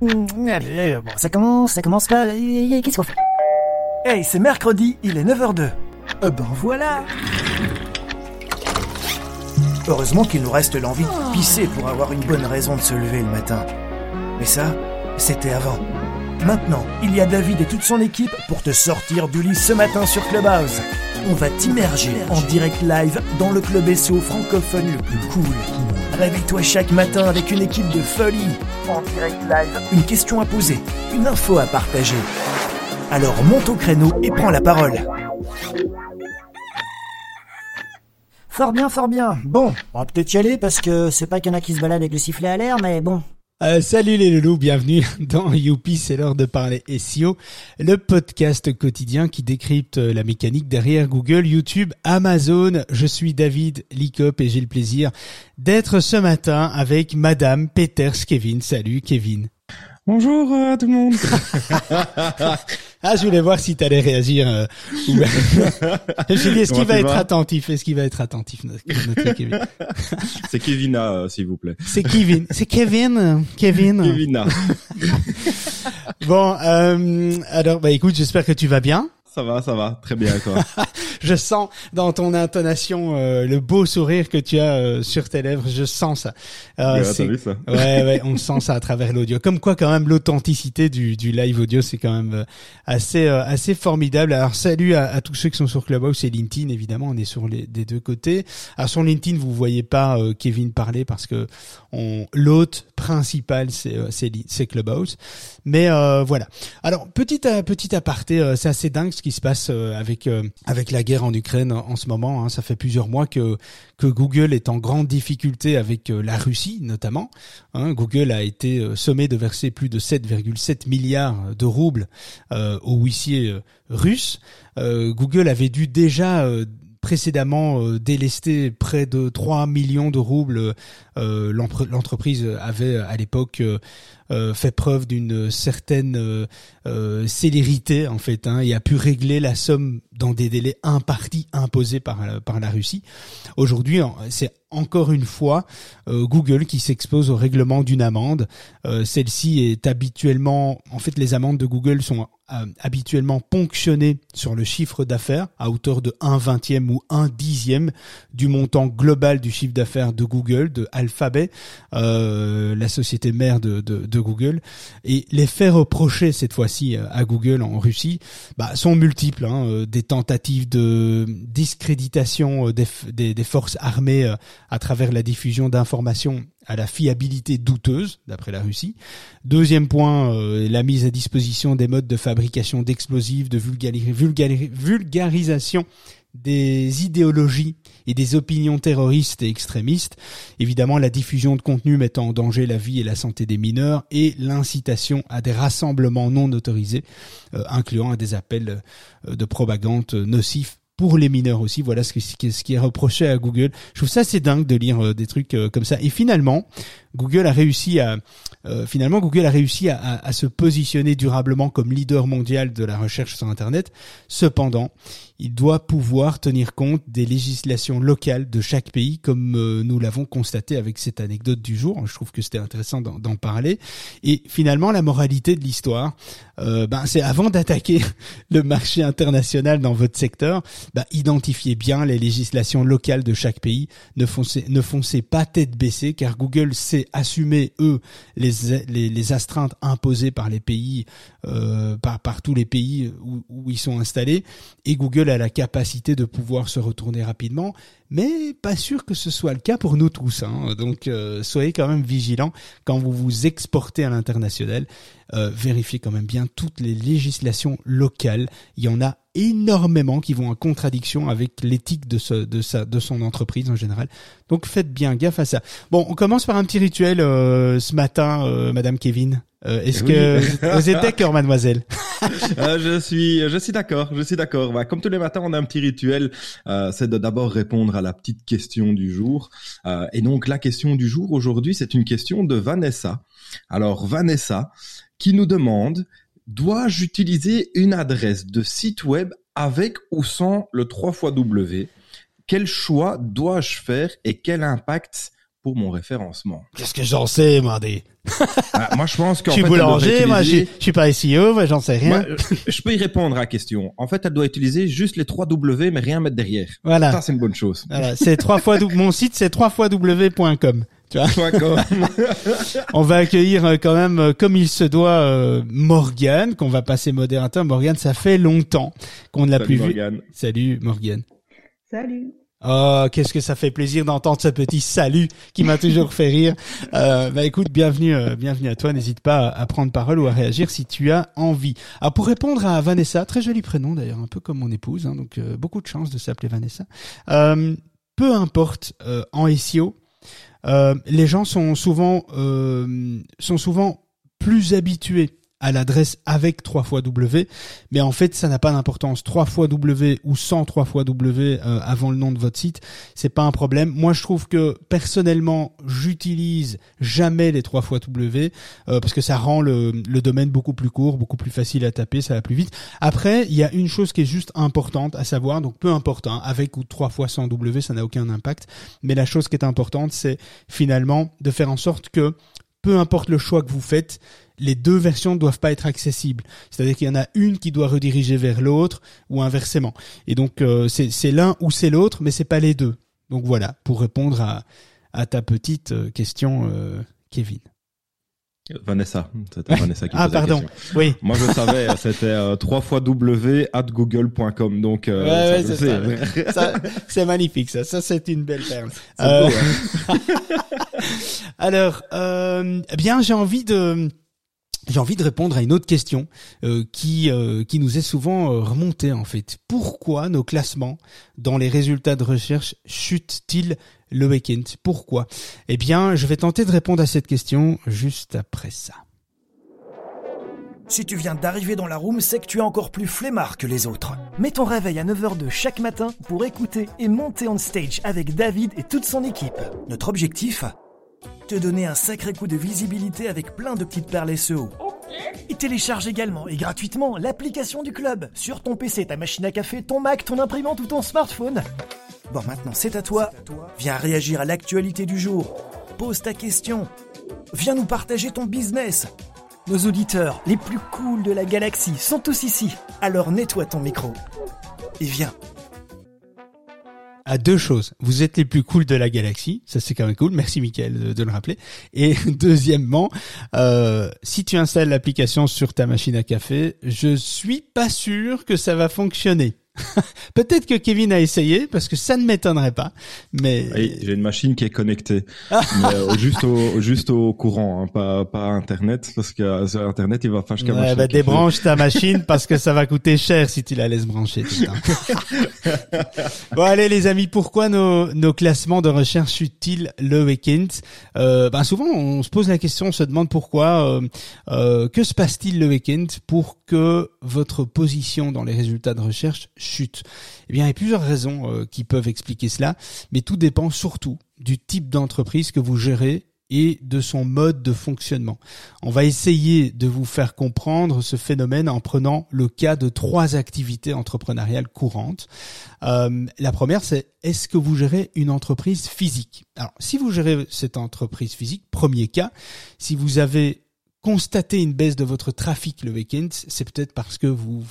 Bon, ça commence, ça commence là. Qu'est-ce qu'on fait? Hey, c'est mercredi, il est 9h02. Euh ben voilà Heureusement qu'il nous reste l'envie de pisser pour avoir une bonne raison de se lever le matin. Mais ça, c'était avant. Maintenant, il y a David et toute son équipe pour te sortir du lit ce matin sur Clubhouse. On va t'immerger en direct live dans le club SEO francophone le plus cool. Réveille-toi chaque matin avec une équipe de folie. En direct live. Une question à poser, une info à partager. Alors monte au créneau et prends la parole. Fort bien, fort bien. Bon, on va peut-être y aller parce que c'est pas qu'il y en a qui se baladent avec le sifflet à l'air, mais bon. Euh, salut les loulous, bienvenue dans Youpi, c'est l'heure de parler SEO, le podcast quotidien qui décrypte la mécanique derrière Google, YouTube, Amazon. Je suis David Licop et j'ai le plaisir d'être ce matin avec Madame Peters Kevin. Salut Kevin. Bonjour à tout le monde. ah, je voulais voir si tu allais réagir. Euh, je dit, est-ce qu'il va être attentif? Est-ce qu'il va être attentif, notre, Kevin? C'est Kevina, euh, s'il vous plaît. C'est Kevin. C'est Kevin. Kevin. Kevina. bon, euh, alors, bah écoute, j'espère que tu vas bien. Ça va, ça va, très bien toi? je sens dans ton intonation euh, le beau sourire que tu as euh, sur tes lèvres. Je sens ça. Euh, ouais, vu ça? Ouais, ouais, on sent ça à travers l'audio. Comme quoi, quand même, l'authenticité du, du live audio, c'est quand même assez assez formidable. Alors, salut à, à, tous ceux qui sont sur Clubhouse et LinkedIn. Évidemment, on est sur les des deux côtés. Alors, sur LinkedIn, vous voyez pas Kevin parler parce que on l'hôte principal, c'est c'est Clubhouse. Mais voilà. Alors, petit à petit aparté, c'est assez dingue ce qui se passe euh, avec euh, avec la guerre en Ukraine en ce moment. Hein. Ça fait plusieurs mois que que Google est en grande difficulté avec euh, la Russie notamment. Hein. Google a été sommé de verser plus de 7,7 milliards de roubles aux huissiers russes. Google avait dû déjà précédemment délester près de 3 millions de roubles. L'entreprise avait à l'époque euh, fait preuve d'une certaine euh, euh, célérité en fait hein, et a pu régler la somme dans des délais impartis imposés par par la Russie. Aujourd'hui, c'est encore une fois Google qui s'expose au règlement d'une amende. Celle-ci est habituellement, en fait, les amendes de Google sont habituellement ponctionnées sur le chiffre d'affaires à hauteur de 1 vingtième ou 1 dixième du montant global du chiffre d'affaires de Google, de Alphabet, la société mère de, Google et les faits reprochés cette fois-ci euh, à Google en Russie bah, sont multiples. Hein, euh, des tentatives de discréditation euh, des, forces armées à travers la diffusion d'informations à la fiabilité douteuse, d'après la Russie. Deuxième point, la mise à disposition des modes de fabrication d'explosifs, de vulgarisation des idéologies et des opinions terroristes et extrémistes, évidemment la diffusion de contenu mettant en danger la vie et la santé des mineurs et l'incitation à des rassemblements non autorisés, euh, incluant des appels euh, de propagande nocifs pour les mineurs aussi. Voilà ce, qui est reproché à Google. Je trouve ça assez dingue de lire euh, des trucs comme ça. Et finalement, Google a réussi à finalement Google a réussi à, à, se positionner durablement comme leader mondial de la recherche sur Internet. Cependant, il doit pouvoir tenir compte des législations locales de chaque pays, comme euh, nous l'avons constaté avec cette anecdote du jour. Je trouve que c'était intéressant d'en parler. Et finalement, la moralité de l'histoire, euh, ben, c'est avant d'attaquer le marché international dans votre secteur, ben, identifiez bien les législations locales de chaque pays. Ne foncez, ne foncez pas tête baissée, car Google sait assumer eux les, astreintes imposées par les pays, euh, par, tous les pays où, où ils sont installés, et Google a la capacité de pouvoir se retourner rapidement, mais pas sûr que ce soit le cas pour nous tous. Hein. Donc euh, soyez quand même vigilants quand vous vous exportez à l'international. Euh, vérifiez quand même bien toutes les législations locales. Il y en a énormément qui vont en contradiction avec l'éthique de, de, sa, de son entreprise en général. Donc faites bien gaffe à ça. Bon, on commence par un petit rituel euh, ce matin, Madame Kevin. Euh, est-ce que vous êtes d'accord, mademoiselle? Euh, Je suis, je suis d'accord, je suis d'accord. Bah, comme tous les matins, on a un petit rituel. Euh, c'est de d'abord répondre à la petite question du jour. et donc la question du jour aujourd'hui, c'est une question de Vanessa. Alors Vanessa, qui nous demande dois-je utiliser une adresse de site web avec ou sans le 3 W? Quel choix dois-je faire et quel impact pour mon référencement Qu'est-ce que j'en sais, Mardi Ah, Moi, je pense qu'en Je suis fait, boulanger, moi, je utiliser- suis- je suis pas SEO, moi, j'en sais rien. Moi, euh, je peux y répondre à la question. En fait, elle doit utiliser juste les trois W, mais rien mettre derrière. Voilà. Ça, c'est une bonne chose. Voilà, c'est trois fois mon site c'est trois fois w.com. Tu vois, on va accueillir euh, quand même euh, comme il se doit euh, Morgane qu'on va passer modérateur. Morgane, ça fait longtemps qu'on ne l'a plus vu. Morgane. Salut Morgane. Salut. Oh, qu'est-ce que ça fait plaisir d'entendre ce petit salut qui m'a toujours fait rire. Euh, bah écoute, bienvenue, euh, bienvenue à toi. N'hésite pas à, prendre parole ou à réagir si tu as envie. Alors pour répondre à Vanessa, très joli prénom d'ailleurs, un peu comme mon épouse, hein, donc euh, beaucoup de chance de s'appeler Vanessa. Euh, peu importe euh, en SEO, les gens sont souvent sont souvent plus habitués à l'adresse avec 3 fois W, mais en fait ça n'a pas d'importance. 3 fois W ou 103 fois W euh, avant le nom de votre site, c'est pas un problème. Moi je trouve que personnellement j'utilise jamais les 3 fois W euh, parce que ça rend le, domaine beaucoup plus court, beaucoup plus facile à taper, ça va plus vite. Après il y a une chose qui est juste importante à savoir, donc peu importe, hein, avec ou 3 fois sans W ça n'a aucun impact, mais la chose qui est importante c'est finalement de faire en sorte que peu importe le choix que vous faites, les deux versions ne doivent pas être accessibles. C'est-à-dire qu'il y en a une qui doit rediriger vers l'autre ou inversement. Et donc euh, c'est l'un ou c'est l'autre, mais c'est pas les deux. Donc voilà, pour répondre à, à ta petite euh, question, euh, Kevin. Vanessa. C'était Vanessa qui Ah posait la pardon. question. Oui. Moi, je savais, c'était euh, 3 fois W at google.com. Donc, euh, Ouais, ouais, c'est ça. Ça, magnifique ça. Ça c'est une belle perle. Euh, beau, hein. Alors, euh, eh bien, j'ai envie de j'ai envie de répondre à une autre question euh, qui euh, qui nous est souvent euh, remontée en fait. Pourquoi nos classements dans les résultats de recherche chutent-ils le week-end? Pourquoi? Eh bien, je vais tenter de répondre à cette question juste après ça. Si tu viens d'arriver dans la room, c'est que tu es encore plus flemmard que les autres. Mets ton réveil à 9h de chaque matin pour écouter et monter on stage avec David et toute son équipe. Notre objectif? Te donner un sacré coup de visibilité avec plein de petites perles SEO. Et télécharge également et gratuitement l'application du club sur ton PC, ta machine à café, ton Mac, ton imprimante ou ton smartphone. Bon, maintenant c'est à toi. Viens réagir à l'actualité du jour. Pose ta question. Viens nous partager ton business. Nos auditeurs les plus cools de la galaxie sont tous ici. Alors nettoie ton micro. Et viens. À deux choses. Vous êtes les plus cool de la galaxie, ça c'est quand même cool. Merci Michael de, de le rappeler. Et deuxièmement, euh, si tu installes l'application sur ta machine à café, je suis pas sûr que ça va fonctionner. Peut-être que Kevin a essayé parce que ça ne m'étonnerait pas, mais Oui, j'ai une machine qui est connectée, mais euh, juste au juste au courant, hein, pas pas Internet, parce que euh, sur Internet il va faire Ouais, machine bah, débranche ta machine parce que ça va coûter cher si tu la laisses brancher bon allez les amis, pourquoi nos, nos classements de recherche chutent-ils le week-end? Euh, ben souvent on se pose la question, on se demande pourquoi. euh, que se passe-t-il le week-end pour que votre position dans les résultats de recherche chute Eh bien il y a plusieurs raisons euh, qui peuvent expliquer cela, mais tout dépend surtout du type d'entreprise que vous gérez et de son mode de fonctionnement. On va essayer de vous faire comprendre ce phénomène en prenant le cas de trois activités entrepreneuriales courantes. Euh, la première, c'est est-ce que vous gérez une entreprise physique? Alors, si vous gérez cette entreprise physique, premier cas, si vous avez constaté une baisse de votre trafic le week-end, c'est peut-être parce que vous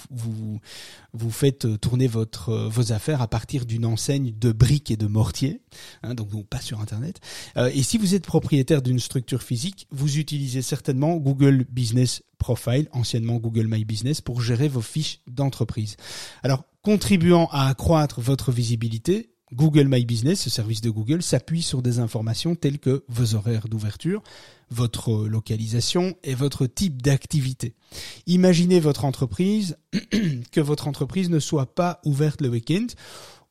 vous faites euh, tourner votre euh, vos affaires à partir d'une enseigne de briques et de mortier, hein, donc, donc pas sur internet. Euh, et si vous êtes propriétaire d'une structure physique, vous utilisez certainement Google Business Profile, anciennement Google My Business, pour gérer vos fiches d'entreprise. Alors, contribuant à accroître votre visibilité, Google My Business, ce service de Google, s'appuie sur des informations telles que vos horaires d'ouverture, votre localisation et votre type d'activité. Imaginez votre entreprise, que votre entreprise ne soit pas ouverte le week-end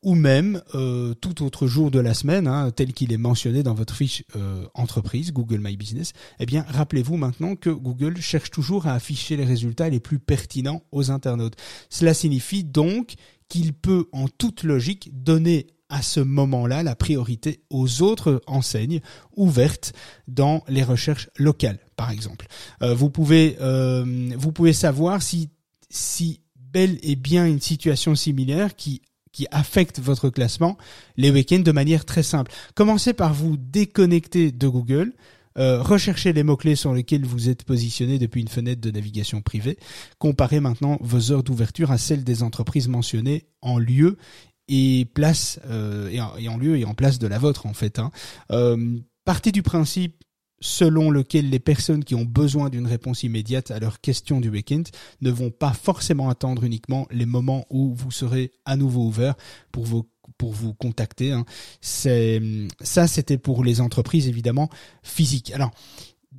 ou même euh, tout autre jour de la semaine, hein, tel qu'il est mentionné dans votre fiche euh, entreprise, Google My Business, eh bien, rappelez-vous maintenant que Google cherche toujours à afficher les résultats les plus pertinents aux internautes. Cela signifie donc qu'il peut, en toute logique, donner à ce moment-là la priorité aux autres enseignes ouvertes dans les recherches locales, par exemple. Euh, vous pouvez euh, vous pouvez savoir si si bel et bien une situation similaire qui affectent votre classement les week-ends de manière très simple. Commencez par vous déconnecter de Google. Euh, recherchez les mots-clés sur lesquels vous êtes positionné depuis une fenêtre de navigation privée. Comparez maintenant vos heures d'ouverture à celles des entreprises mentionnées en lieu et place euh, et, en, lieu et en place de la vôtre en fait. Hein. Euh, partez du principe selon lequel les personnes qui ont besoin d'une réponse immédiate à leurs questions du week-end ne vont pas forcément attendre uniquement les moments où vous serez à nouveau ouvert pour vos pour vous contacter. Hein. C'est ça, c'était pour les entreprises évidemment physiques. Alors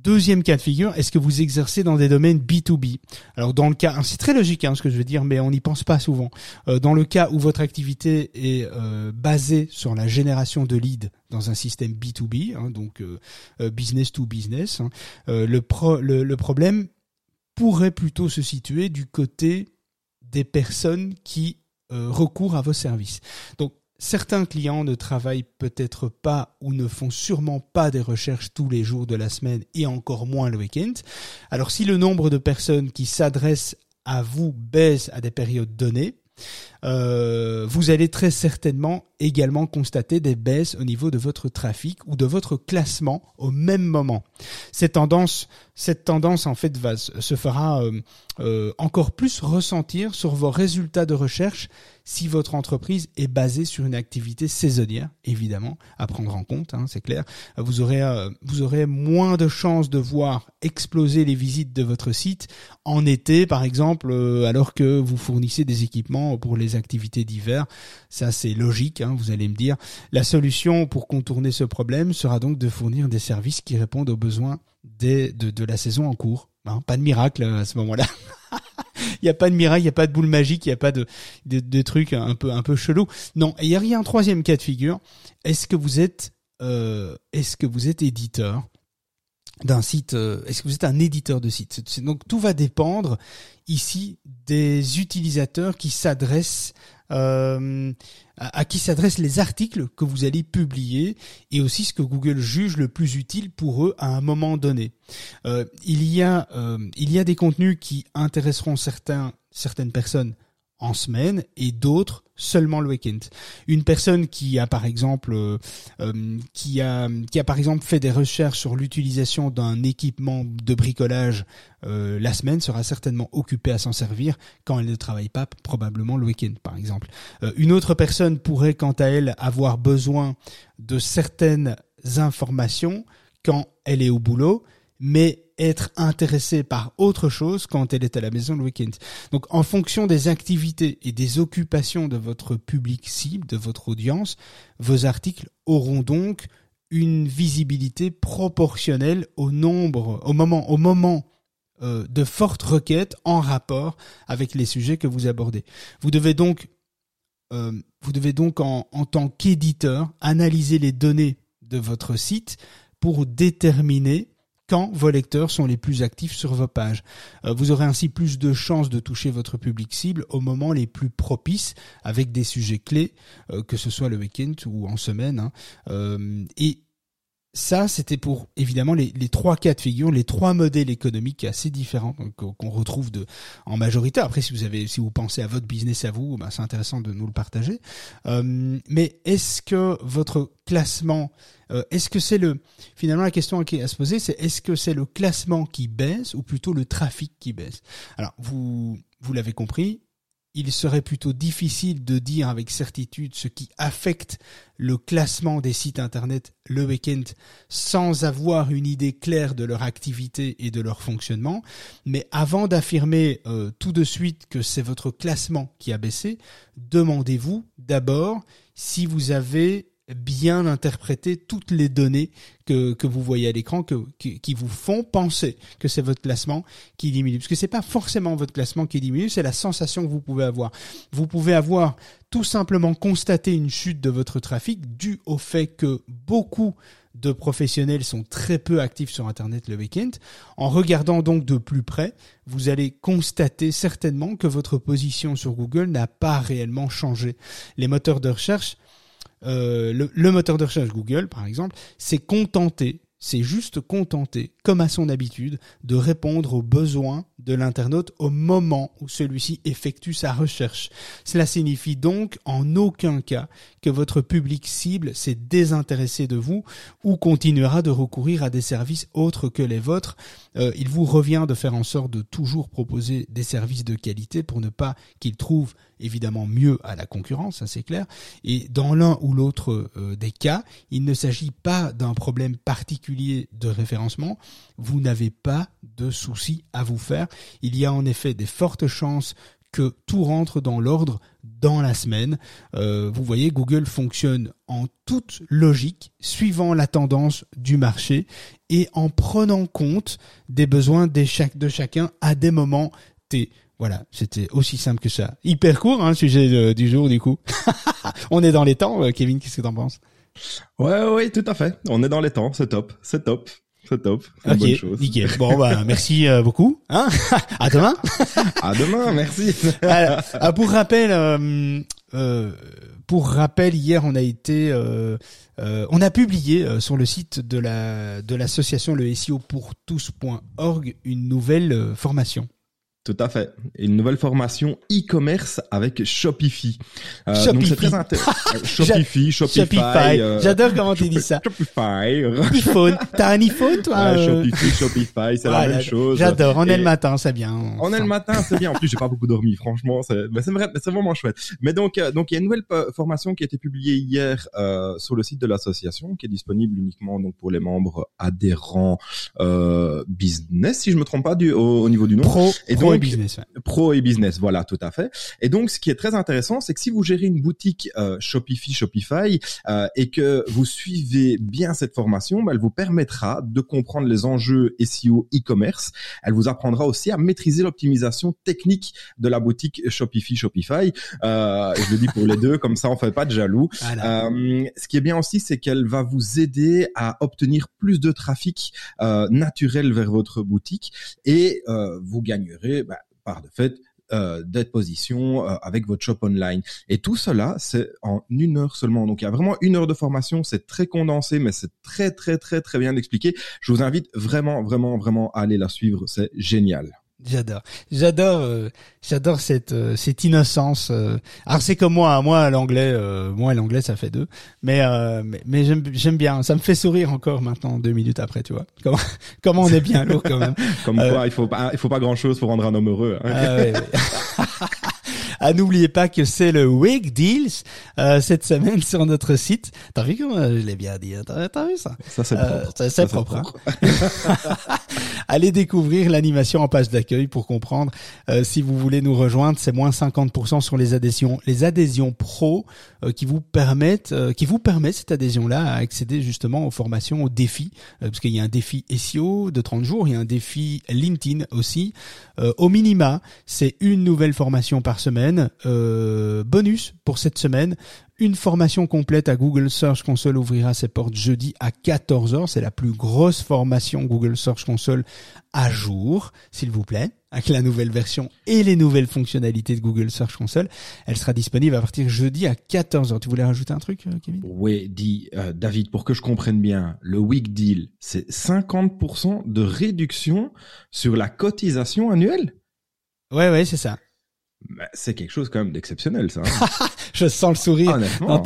Deuxième cas de figure, est-ce que vous exercez dans des domaines B2B Alors dans le cas, c'est très logique hein, ce que je veux dire, mais on n'y pense pas souvent. Euh, dans le cas où votre activité est euh, basée sur la génération de leads dans un système B2B, hein, donc euh, business to business, hein, le, pro, le, le problème pourrait plutôt se situer du côté des personnes qui recourent à vos services. Donc Certains clients ne travaillent peut-être pas ou ne font sûrement pas des recherches tous les jours de la semaine et encore moins le week-end. Alors si le nombre de personnes qui s'adressent à vous baisse à des périodes données, euh, vous allez très certainement également constater des baisses au niveau de votre trafic ou de votre classement au même moment. Cette tendance, cette tendance en fait va, se fera euh, euh, encore plus ressentir sur vos résultats de recherche si votre entreprise est basée sur une activité saisonnière, évidemment, à prendre en compte, hein, c'est clair. Vous aurez, vous aurez moins de chances de voir exploser les visites de votre site en été, par exemple, alors que vous fournissez des équipements pour les activités d'hiver. Ça, c'est logique, hein, vous allez me dire. La solution pour contourner ce problème sera donc de fournir des services qui répondent aux besoins des, de, de la saison en cours. Hein, pas de miracle à ce moment-là. il n'y a pas de miracle, il n'y a pas de boule magique, il n'y a pas de, de, un peu, un peu chelou. Non, il y a un troisième cas de figure. Est-ce que vous êtes, euh, est-ce que vous êtes éditeur? D'un site euh, Est-ce que vous êtes un éditeur de site Donc tout va dépendre ici des utilisateurs qui s'adressent euh, à, qui s'adressent les articles que vous allez publier et aussi ce que Google juge le plus utile pour eux à un moment donné. Euh, il y a il y a des contenus qui intéresseront certaines personnes en semaine et d'autres seulement le week-end. Une personne qui a par exemple euh, euh, qui a qui a par exemple fait des recherches sur l'utilisation d'un équipement de bricolage euh, la semaine sera certainement occupée à s'en servir quand elle ne travaille pas probablement le week-end par exemple. une autre personne pourrait quant à elle avoir besoin de certaines informations quand elle est au boulot mais être intéressée par autre chose quand elle est à la maison le week-end. Donc en fonction des activités et des occupations de votre public cible, de votre audience, vos articles auront donc une visibilité proportionnelle au nombre, au moment, au moment euh, de fortes requêtes en rapport avec les sujets que vous abordez. Vous devez donc, euh, vous devez donc en, en tant qu'éditeur analyser les données de votre site pour déterminer quand vos lecteurs sont les plus actifs sur vos pages. Euh, vous aurez ainsi plus de chances de toucher votre public cible au moment les plus propices avec des sujets clés, euh, que ce soit le week-end ou en semaine. Hein. Euh, ça, c'était pour évidemment les, trois cas de figure, les trois modèles économiques assez différents qu'on retrouve de, en majorité. Après, si vous avez, si vous pensez à votre business à vous, ben, c'est intéressant de nous le partager. mais est-ce que votre classement euh, est-ce que c'est le finalement la question qui est à se poser, c'est est-ce que c'est le classement qui baisse ou plutôt le trafic qui baisse? Alors vous vous l'avez compris, il serait plutôt difficile de dire avec certitude ce qui affecte le classement des sites internet le week-end sans avoir une idée claire de leur activité et de leur fonctionnement. Mais avant d'affirmer euh, tout de suite que c'est votre classement qui a baissé, demandez-vous d'abord si vous avez bien interpréter toutes les données que, que vous voyez à l'écran que, qui vous font penser que c'est votre classement qui diminue. Parce que c'est pas forcément votre classement qui diminue, c'est la sensation que vous pouvez avoir. Vous pouvez avoir tout simplement constaté une chute de votre trafic dû au fait que beaucoup de professionnels sont très peu actifs sur Internet le week-end. En regardant donc de plus près, vous allez constater certainement que votre position sur Google n'a pas réellement changé. Les moteurs de recherche euh, le, moteur de recherche Google, par exemple, s'est contenté, c'est juste contenté, comme à son habitude, de répondre aux besoins de l'internaute au moment où celui-ci effectue sa recherche. Cela signifie donc en aucun cas que votre public cible s'est désintéressé de vous ou continuera de recourir à des services autres que les vôtres. Euh, il vous revient de faire en sorte de toujours proposer des services de qualité pour ne pas qu'ils trouvent évidemment mieux à la concurrence, ça c'est clair. Et dans l'un ou l'autre euh, des cas, il ne s'agit pas d'un problème particulier de référencement. Vous n'avez pas de soucis à vous faire. Il y a en effet des fortes chances que tout rentre dans l'ordre dans la semaine. Euh, vous voyez, Google fonctionne en toute logique, suivant la tendance du marché et en prenant compte des besoins de, chacun à des moments T. Voilà, c'était aussi simple que ça. Hyper court, hein, le sujet du jour, du coup. On est dans les temps, euh, Kevin, qu'est-ce que t'en penses? Ouais, ouais, tout à fait. On est dans les temps, c'est top, c'est top. C'est top. Ok, bonne chose. nickel. Bon bah merci euh, beaucoup. Hein à demain. à demain, merci. Alors, ah, pour rappel, euh, euh, pour rappel, hier on a été, euh, on a publié sur le site de la de l'association le SEO pour tous.org une nouvelle formation. Tout à fait. Une nouvelle formation e-commerce avec Shopify. Euh, Shopify. Donc c'est très intéressant. Shopify, Shopify. Euh, J'adore comment tu dis ça. Shopify. iPhone. T'as un iPhone, toi? Ouais, euh Shopify, Shopify, c'est la même chose. J'adore. On est le matin, c'est bien. On, est le matin, c'est bien. En plus, j'ai pas beaucoup dormi, franchement. C'est, mais c'est, c'est vraiment chouette. Mais donc, euh, donc, il y a une nouvelle formation qui a été publiée hier, euh, sur le site de l'association, qui est disponible uniquement, donc, pour les membres adhérents, euh, business, si je me trompe pas, du, au, niveau du nom. Pro. Et donc, business. Pro et business, voilà, tout à fait. Et donc, ce qui est très intéressant, c'est que si vous gérez une boutique euh, Shopify, Shopify, euh, et que vous suivez bien cette formation, bah, elle vous permettra de comprendre les enjeux SEO e-commerce. Elle vous apprendra aussi à maîtriser l'optimisation technique de la boutique Shopify, Shopify. Euh, je le dis pour les deux, comme ça, on fait pas de jaloux. Euh, ce qui est bien aussi, c'est qu'elle va vous aider à obtenir plus de trafic euh, naturel vers votre boutique et euh, vous gagnerez de fait euh, d'être position euh, avec votre shop online. Et tout cela, c'est en une heure seulement. Donc il y a vraiment une heure de formation, c'est très condensé, mais c'est très très très très bien expliqué. Je vous invite vraiment vraiment vraiment à aller la suivre, c'est génial. J'adore, j'adore, euh, j'adore cette euh, cette innocence. Euh. Alors c'est comme moi, hein. moi l'anglais, moi l'anglais ça fait deux, mais mais, mais j'aime j'aime bien, ça me fait sourire encore maintenant deux minutes après, tu vois. Comment comment on est bien lourd quand même. comme quoi, il faut pas il faut pas grand chose pour rendre un homme heureux. Hein. Ah, ouais, Ah, n'oubliez pas que c'est le Wig Deals euh, cette semaine sur notre site. T'as vu comment je l'ai bien dit hein? T'as vu ça? Ça c'est propre. c'est propre. Hein. Allez découvrir l'animation en page d'accueil pour comprendre. Euh, si vous voulez nous rejoindre, c'est moins 50% sur les adhésions, les adhésions pro euh, qui vous permettent, qui vous permet cette adhésion-là à accéder justement aux formations, aux défis, parce qu'il y a un défi SEO de 30 jours, il y a un défi LinkedIn aussi. au minima, c'est une nouvelle formation par semaine euh, bonus pour cette semaine, une formation complète à Google Search Console ouvrira ses portes jeudi à 14h. C'est la plus grosse formation Google Search Console à jour, s'il vous plaît, avec la nouvelle version et les nouvelles fonctionnalités de Google Search Console. Elle sera disponible à partir jeudi à 14h. Tu voulais rajouter un truc, euh, Kevin? Oui, dit euh, David, pour que je comprenne bien, le Week Deal, c'est 50% de réduction sur la cotisation annuelle? Ouais, ouais, c'est ça. Bah, c'est quelque chose quand même d'exceptionnel, ça. Hein. je sens le sourire. Honnêtement,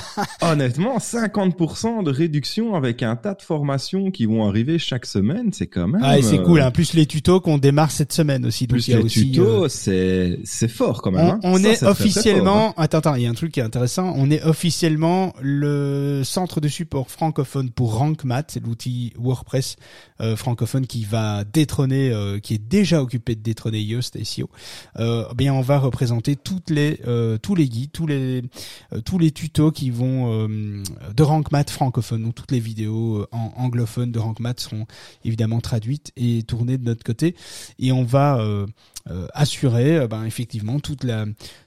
honnêtement, 50% de réduction avec un tas de formations qui vont arriver chaque semaine, c'est quand même. Ah, c'est cool. Hein. Plus les tutos qu'on démarre cette semaine aussi. Plus les tutos, euh, c'est c'est fort quand même. On, hein. est, officiellement. Hein. Attends, attends, il y a un truc qui est intéressant. On est officiellement le centre de support francophone pour RankMath, c'est l'outil WordPress euh, francophone qui va détrôner, euh, qui est déjà occupé de détrôner Yoast SEO. Euh, bien on va représenter toutes les euh, tous les guides, tous les euh, tous les tutos qui vont euh, de Rank Math francophone. Donc toutes les vidéos en anglophone de Rank Math seront évidemment traduites et tournées de notre côté et on va assurer ben effectivement toute la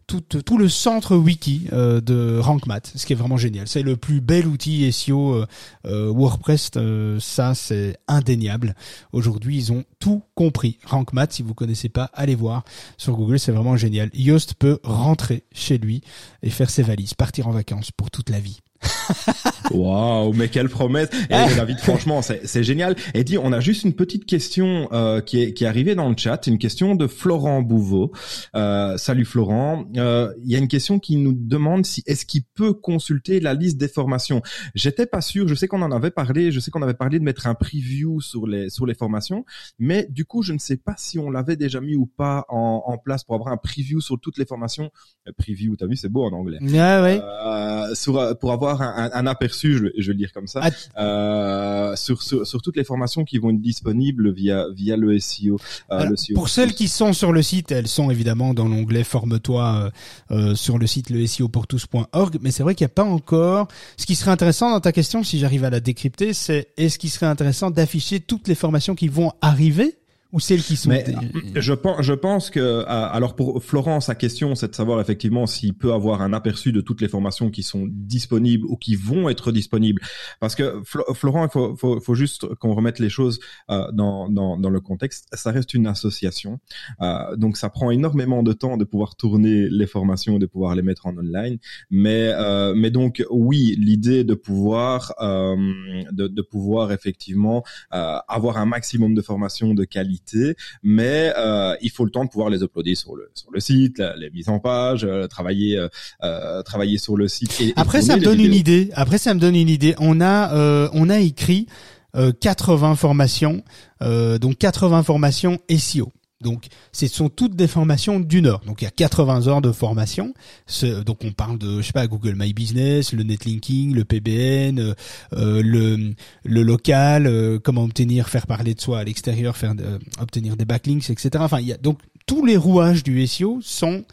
tout, tout le centre wiki euh, de RankMath, ce qui est vraiment génial. C'est le plus bel outil SEO euh, euh, WordPress, ça c'est indéniable. Aujourd'hui, ils ont tout compris. RankMath, si vous connaissez pas, allez voir sur Google, c'est vraiment génial. Yoast peut rentrer chez lui et faire ses valises, partir en vacances pour toute la vie Waouh, mais quelle promesse Et David, franchement, c'est génial. Et dit, on a juste une petite question euh, qui, est, qui est arrivée dans le chat, une question de Florent Bouveau. Euh, salut Florent. Euh, il y a une question qui nous demande si est-ce qu'il peut consulter la liste des formations? J'étais pas sûr. Je sais qu'on en avait parlé. Je sais qu'on avait parlé de mettre un preview sur les sur les formations, mais du coup, je ne sais pas si on l'avait déjà mis ou pas en, en place pour avoir un preview sur toutes les formations. Euh, preview, t'as vu, c'est beau en anglais. Ouais, ouais. Euh, sur, pour avoir un, un aperçu, je, je, vais le dire comme ça, ah. euh, sur, sur, sur, toutes les formations qui vont être disponibles via via le SEO. Euh, le SEO pour celles qui sont sur le site, elles sont évidemment dans l'onglet Forme-toi euh, euh, sur le site le SEO pour tous.org. Mais c'est vrai qu'il n'y a pas encore. Ce qui serait intéressant dans ta question, si j'arrive à la décrypter, c'est est-ce qu'il serait intéressant d'afficher toutes les formations qui vont arriver ou celles qui sont. Mais je pense, je pense que alors pour Florent, sa question, c'est de savoir effectivement s'il peut avoir un aperçu de toutes les formations qui sont disponibles ou qui vont être disponibles. Parce que Florent, il faut, faut, faut juste qu'on remette les choses euh, dans, dans, dans le contexte. Ça reste une association, euh, donc ça prend énormément de temps de pouvoir tourner les formations de pouvoir les mettre en online. Mais euh, mais donc oui, l'idée de pouvoir euh, de, de pouvoir effectivement euh, avoir un maximum de formations de qualité mais euh, il faut le temps de pouvoir les uploader sur le sur le site, les mises en page, euh, travailler euh, euh, travailler sur le site. Et, Après, ça me donne une idée. Après, ça me donne une idée. On a on a écrit 80 formations, donc 80 formations SEO. Donc, ce sont toutes des formations d'une heure. Donc, il y a 80 heures de formation. Donc, on parle de, je sais pas, Google My Business, le netlinking, le PBN, euh, euh, le, le local, euh, comment obtenir, faire parler de soi à l'extérieur, faire obtenir des backlinks, etc. Enfin, il y a donc tous les rouages du SEO sont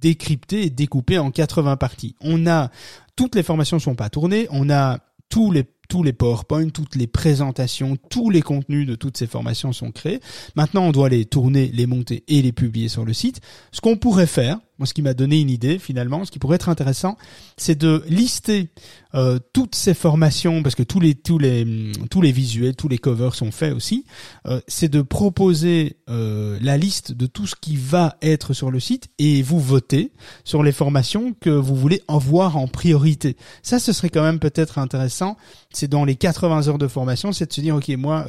décryptés et découpés en 80 parties. On a toutes les formations sont pas tournées. On a tous les tous les PowerPoint, toutes les présentations, tous les contenus de toutes ces formations sont créés. Maintenant, on doit les tourner, les monter et les publier sur le site. Ce qu'on pourrait faire, moi, ce qui m'a donné une idée finalement, ce qui pourrait être intéressant, c'est de lister euh, toutes ces formations, parce que tous les tous les tous les visuels, tous les covers sont faits aussi. Euh, c'est de proposer euh, la liste de tout ce qui va être sur le site et vous votez sur les formations que vous voulez en voir en priorité. Ça, ce serait quand même peut-être intéressant. C'est dans les 80 heures de formation, c'est de se dire ok, moi,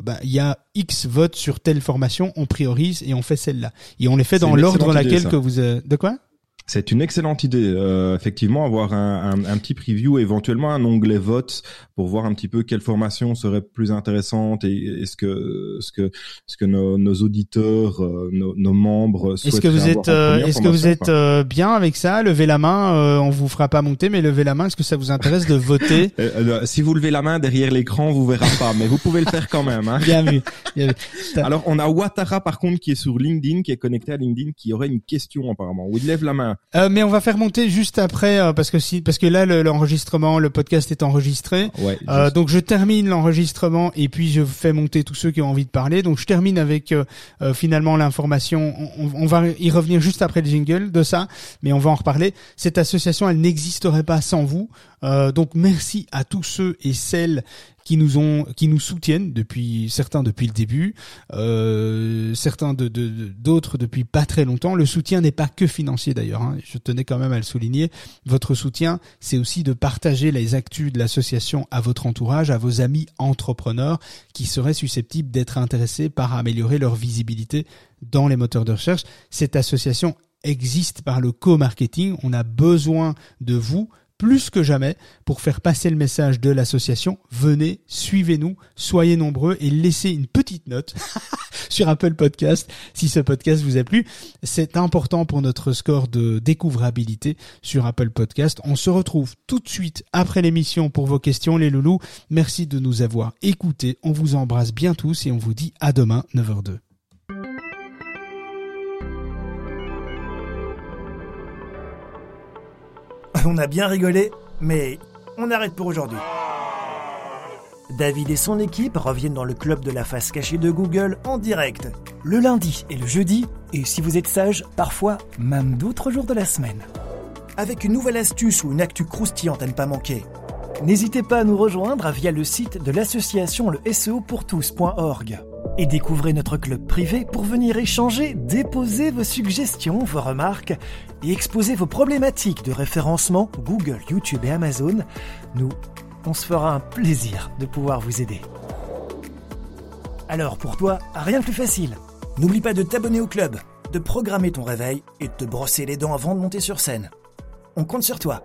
bah, il y a X votes sur telle formation, on priorise et on fait celle-là. Et on les fait dans l'ordre dans laquelle que vous... De quoi? C'est une excellente idée, euh, effectivement, avoir un, un, un, petit preview, éventuellement un onglet vote pour voir un petit peu quelle formation serait plus intéressante et est-ce que ce que ce que nos, nos auditeurs, euh, nos, nos, membres Est-ce que vous êtes euh, est-ce que vous êtes euh, bien avec ça? Levez la main, on vous fera pas monter, mais levez la main. Est-ce que ça vous intéresse de voter? Si vous levez la main derrière l'écran, vous verrez pas, mais vous pouvez le faire quand même. Hein. Bien vu. Bien vu. Alors on a Ouattara par contre qui est sur LinkedIn, qui est connecté à LinkedIn, qui aurait une question apparemment. Où il lève la main. Euh, mais on va faire monter juste après euh, parce que si parce que là l'enregistrement, le, podcast est enregistré. Ouais, euh, donc je termine l'enregistrement et puis je fais monter tous ceux qui ont envie de parler. Donc je termine avec euh, finalement l'information. On, on, va y revenir juste après le jingle de ça, mais on va en reparler. Cette association, elle n'existerait pas sans vous. donc merci à tous ceux et celles qui nous ont, qui nous soutiennent depuis certains depuis le début, euh, certains de d'autres depuis pas très longtemps. Le soutien n'est pas que financier d'ailleurs. Hein. Je tenais quand même à le souligner. Votre soutien, c'est aussi de partager les actus de l'association à votre entourage, à vos amis entrepreneurs qui seraient susceptibles d'être intéressés par améliorer leur visibilité dans les moteurs de recherche. Cette association existe par le co-marketing. On a besoin de vous plus que jamais pour faire passer le message de l'association. Venez, suivez-nous, soyez nombreux et laissez une petite note sur Apple Podcast si ce podcast vous a plu. C'est important pour notre score de découvrabilité sur Apple Podcast. On se retrouve tout de suite après l'émission pour vos questions les loulous. Merci de nous avoir écoutés. On vous embrasse bien tous et on vous dit à demain 9h02. On a bien rigolé, mais on arrête pour aujourd'hui. David et son équipe reviennent dans le club de la face cachée de Google en direct, le lundi et le jeudi, et si vous êtes sage, parfois même d'autres jours de la semaine. Avec une nouvelle astuce ou une actu croustillante à ne pas manquer. N'hésitez pas à nous rejoindre via le site de l'association le. Et découvrez notre club privé pour venir échanger, déposer vos suggestions, vos remarques et exposer vos problématiques de référencement Google, YouTube et Amazon. Nous, on se fera un plaisir de pouvoir vous aider. Alors pour toi, rien de plus facile. N'oublie pas de t'abonner au club, de programmer ton réveil et de te brosser les dents avant de monter sur scène. On compte sur toi.